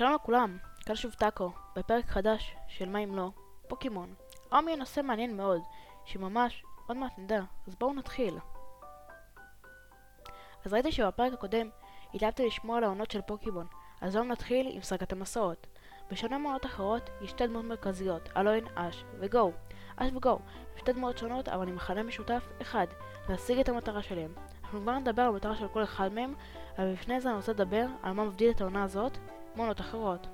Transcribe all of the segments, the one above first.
שלום לכולם, כאן שוב טאקו, בפרק חדש של מה אם לא, פוקימון. היום יהיה נושא מעניין מאוד, שממש עוד מעט נדע, אז בואו נתחיל. אז ראיתי שבפרק הקודם התלהבתי לשמוע על העונות של פוקימון, אז היום נתחיל עם סרקת המסעות. בשונה מעונות אחרות, יש שתי דמות מרכזיות, הלוא הן אש וגו. אש וגו, שתי דמות שונות, אבל עם מכנה משותף אחד, להשיג את המטרה שלהם. אנחנו כבר נדבר על המטרה של כל אחד מהם, אבל לפני זה אני רוצה לדבר על מה מבדיל את העונה הזאת מעונות אחרות.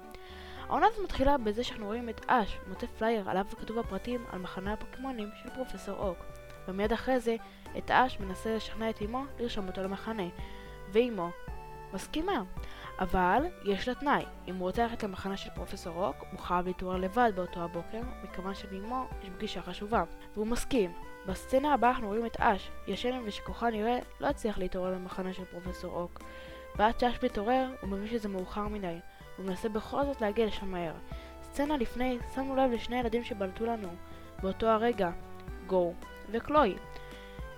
העונה הזאת מתחילה בזה שאנחנו רואים את אש מוצא פלייר עליו כתוב הפרטים על מחנה הפוקימונים של פרופסור אוק. ומיד אחרי זה, את אש מנסה לשכנע את אמו לרשום אותו למחנה. ואמו מסכימה. אבל יש לה תנאי, אם הוא רוצה ללכת למחנה של פרופסור אוק, הוא חייב להתעורר לבד באותו הבוקר, מכיוון שלאמו יש פגישה חשובה. והוא מסכים. בסצנה הבאה אנחנו רואים את אש, ישן וככל הנראה לא הצליח להתעורר למחנה של פרופסור אוק. ועד שאש מתעורר, הוא מבין שזה מאוחר מדי. הוא מנסה בכל זאת להגיע לשם מהר. סצנה לפני, שמנו לב לשני ילדים שבלטו לנו. באותו הרגע, גו וקלוי.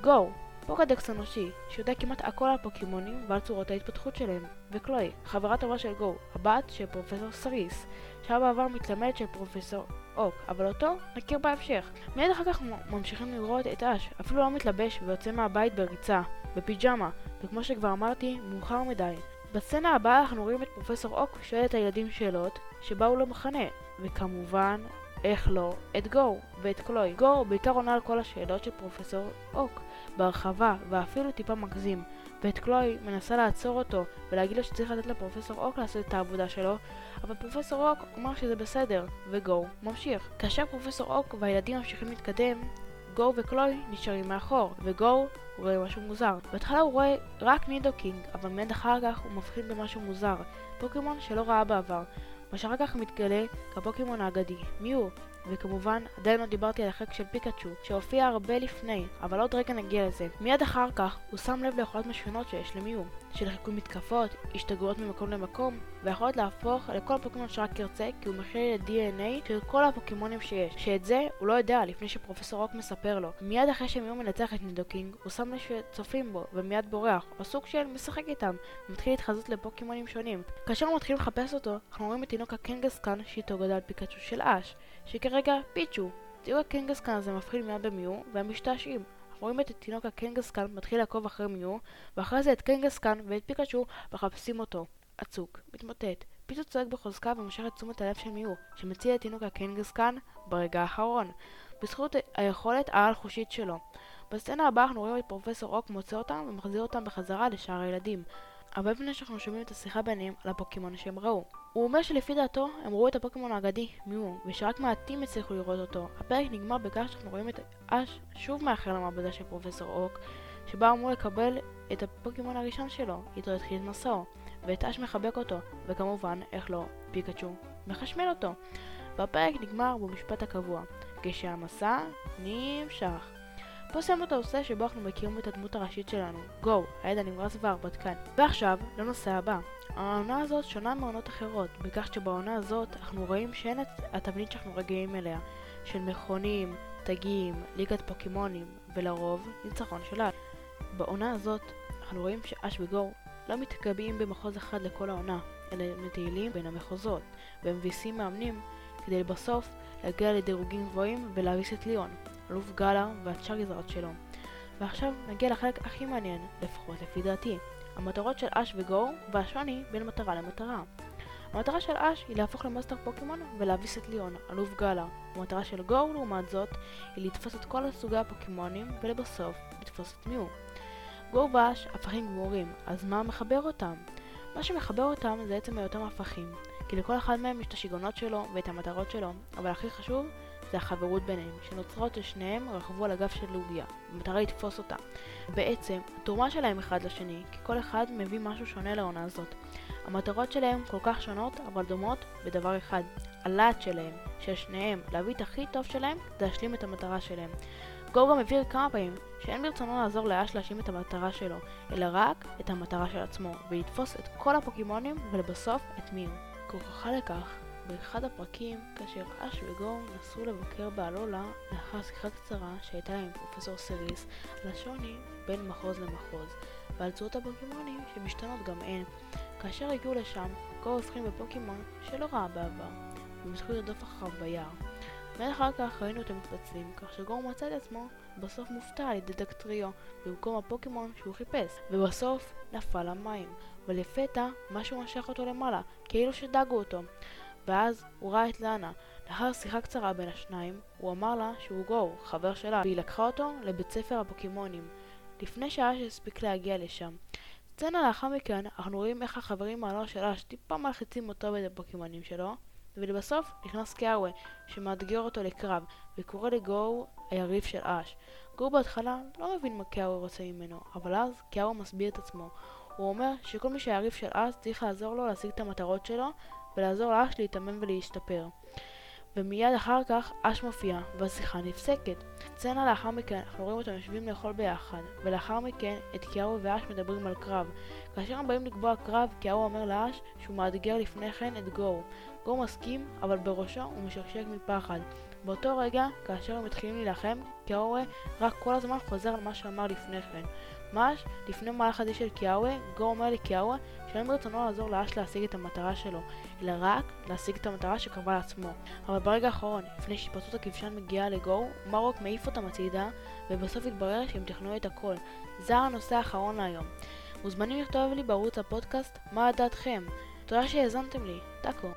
גו, פוקדקס אנושי, שיודע כמעט הכל על פוקימונים ועל צורות ההתפתחות שלהם. וקלוי, חברה טובה של גו, הבת של פרופסור סריס, שהיה בעבר מתלמד של פרופסור אוק, אבל אותו נכיר בהמשך. מיד אחר כך ממשיכים לראות את אש, אפילו לא מתלבש ויוצא מהבית בריצה, בפיג'מה, וכמו שכבר אמרתי, מאוחר מדי. בסצנה הבאה אנחנו רואים את פרופסור אוק שואל את הילדים שאלות שבאו למחנה, וכמובן, איך לא, את גו ואת קלוי. גו בעיקר עונה על כל השאלות של פרופסור אוק, בהרחבה ואפילו טיפה מגזים, ואת קלוי מנסה לעצור אותו ולהגיד לו שצריך לתת לפרופסור אוק לעשות את העבודה שלו, אבל פרופסור אוק אומר שזה בסדר, וגו ממשיך. כאשר פרופסור אוק והילדים ממשיכים להתקדם, גו וקלוי נשארים מאחור, וגו רואה משהו מוזר. בהתחלה הוא רואה רק נידוקינג, אבל מיד אחר כך הוא מבחין במשהו מוזר, פוקימון שלא ראה בעבר. מה שאחר כך מתגלה כפוקימון האגדי, מיו, וכמובן, עדיין לא דיברתי על החלק של פיקאצ'ו, שהופיע הרבה לפני, אבל עוד רגע נגיע לזה. מיד אחר כך, הוא שם לב ליכולות משונות שיש למיו, של חיקוי מתקפות, השתגרויות ממקום למקום, ויכולת להפוך לכל פוקימון שרק ירצה, כי הוא מכיל את DNA של כל הפוקימונים שיש, שאת זה הוא לא יודע לפני שפרופסור אוק מספר לו. מיד אחרי שמיו מנצח את נידוקינג, הוא שם לב שצופים בו, ומיד בורח, או סוג של משחק איתם, ומתחיל להתחזות לפוקימונים שונים. כאשר הוא מתחיל לחפש אותו, אנחנו רואים את תינוק הקנגסקן שאיתו גדל פיקאצ'ו של אש, שכרגע פיצ'ו. תינוק הקנגסקן הזה מפחיד מיד במיו, והם משתעשעים. רואים את תינוק הקנגסקן מתחיל לעקוב אחרי מיו, ואחרי זה את קנגסקן ואת פיקאצ'ו מחפשים אותו. עצוק, מתמוטט. פיצ'ו צועק בחוזקה ומושך את תשומת הלב של מיו, שמציע את תינוק הקנגסקן ברגע האחרון, בזכות היכולת העל-חושית שלו. בסצנה הבאה אנחנו רואים את פרופסור אוק מוצא אותם ומחזיר אותם בחזרה לשאר הילדים. הרבה לפני שאנחנו שומעים את השיחה ביניהם על הפוקימון שהם ראו. הוא אומר שלפי דעתו הם ראו את הפוקימון האגדי, מיו, ושרק מעטים הצליחו לראות אותו. הפרק נגמר בכך שאנחנו רואים את אש שוב מאחר למעבדה של פרופסור אוק, שבה אמור לקבל את הפוקימון הראשון שלו, איתו התחיל את מסעו, ואת אש מחבק אותו, וכמובן, איך לא, פיקאצ'ו מחשמל אותו. והפרק נגמר במשפט הקבוע, כשהמסע נמשך. פה סיימנו את הנושא שבו אנחנו מכירים את הדמות הראשית שלנו, גו, הילד הנמרץ והרפתקן. ועכשיו, לנושא הבא. העונה הזאת שונה מעונות אחרות, בכך שבעונה הזאת אנחנו רואים שאין את התבנית שאנחנו רגילים אליה, של מכונים, תגים, ליגת פוקימונים, ולרוב ניצחון של אש. בעונה הזאת אנחנו רואים שאש וגו לא מתקבעים במחוז אחד לכל העונה, אלא מטיילים בין המחוזות, והם מביסים מאמנים כדי בסוף להגיע לדירוגים גבוהים ולהביס את ליאון, אלוף גאלה והצ'אריזרד שלו. ועכשיו נגיע לחלק הכי מעניין, לפחות לפי דעתי, המטרות של אש וגו והשוני בין מטרה למטרה. המטרה של אש היא להפוך למאסטר פוקימון ולהביס את ליאון, אלוף גאלה. המטרה של גו, לעומת זאת, היא לתפוס את כל סוגי הפוקימונים ולבסוף לתפוס את מיו. גו ואש הפכים גמורים, אז מה מחבר אותם? מה שמחבר אותם זה עצם היותם הפכים, כי לכל אחד מהם יש את השיגעונות שלו ואת המטרות שלו, אבל הכי חשוב זה החברות ביניהם, שנוצרות ששניהם רכבו על הגב של לוגיה, במטרה לתפוס אותה. בעצם, התרומה שלהם אחד לשני, כי כל אחד מביא משהו שונה לעונה הזאת. המטרות שלהם כל כך שונות, אבל דומות בדבר אחד, הלהט שלהם, של שניהם, להביא את הכי טוב שלהם, להשלים את המטרה שלהם. גו גם הבהיר כמה פעמים שאין ברצונו לעזור לאש להשלים את המטרה שלו, אלא רק את המטרה של עצמו, ולתפוס את כל הפוקימונים ולבסוף את מיו. כהוכחה לכך, באחד הפרקים, כאשר אש וגו נסעו לבקר באלולה לאחר שיחה קצרה שהייתה עם פרופסור סריס על השוני בין מחוז למחוז ועל צורות הפוקימונים שמשתנות גם הן. כאשר הגיעו לשם, גו קאו הבחין בפוקימון שלא ראה בעבר, והם התחילו לרדוף אחריו ביער. מיד אחר כך ראינו אותם מתפצלים, כך שגור מצא את עצמו בסוף מופתע על ידי דקטריו, במקום הפוקימון שהוא חיפש, ובסוף נפל למים, ולפתע משהו משך אותו למעלה, כאילו שדגו אותו. ואז הוא ראה את לאנה. לאחר שיחה קצרה בין השניים, הוא אמר לה שהוא גור, חבר שלה, והיא לקחה אותו לבית ספר הפוקימונים, לפני שעה שהספיק להגיע לשם. סצנה לאחר מכן, אנחנו רואים איך החברים מהנוער של אש טיפה מלחיצים אותו ואת הפוקימונים שלו, ולבסוף נכנס קיאווה, שמאתגר אותו לקרב, וקורא לגו היריב של אש. גו בהתחלה לא מבין מה קיאווה רוצה ממנו, אבל אז קיאווה מסביר את עצמו. הוא אומר שכל מי שהיריב של אש צריך לעזור לו להשיג את המטרות שלו, ולעזור לאש להתאמן ולהשתפר. ומיד אחר כך אש מופיע, והשיחה נפסקת. סצנה לאחר מכן, אנחנו רואים אותם יושבים לאכול ביחד, ולאחר מכן את קיארו ואש מדברים על קרב. כאשר הם באים לקבוע קרב, קיארו אומר לאש שהוא מאתגר לפני כן את גו. גו מסכים, אבל בראשו הוא משקשק מפחד. באותו רגע, כאשר הם מתחילים להילחם, קיאורה רק כל הזמן חוזר על מה שאמר לפני כן. ממש לפני מהלך הדין של קיאווה, גו אומר לקיאווה שאין ברצונו לעזור לאש להשיג את המטרה שלו, אלא רק להשיג את המטרה שקבע לעצמו. אבל ברגע האחרון, לפני שהתפרצות הכבשן מגיעה לגו, מרוק מעיף אותם הצידה, ובסוף התברר שהם תכננו את הכל. זה הנושא האחרון להיום. מוזמנים לכתוב לי בערוץ הפודקאסט מה דעתכם. תודה שהאזנתם לי, טאקו.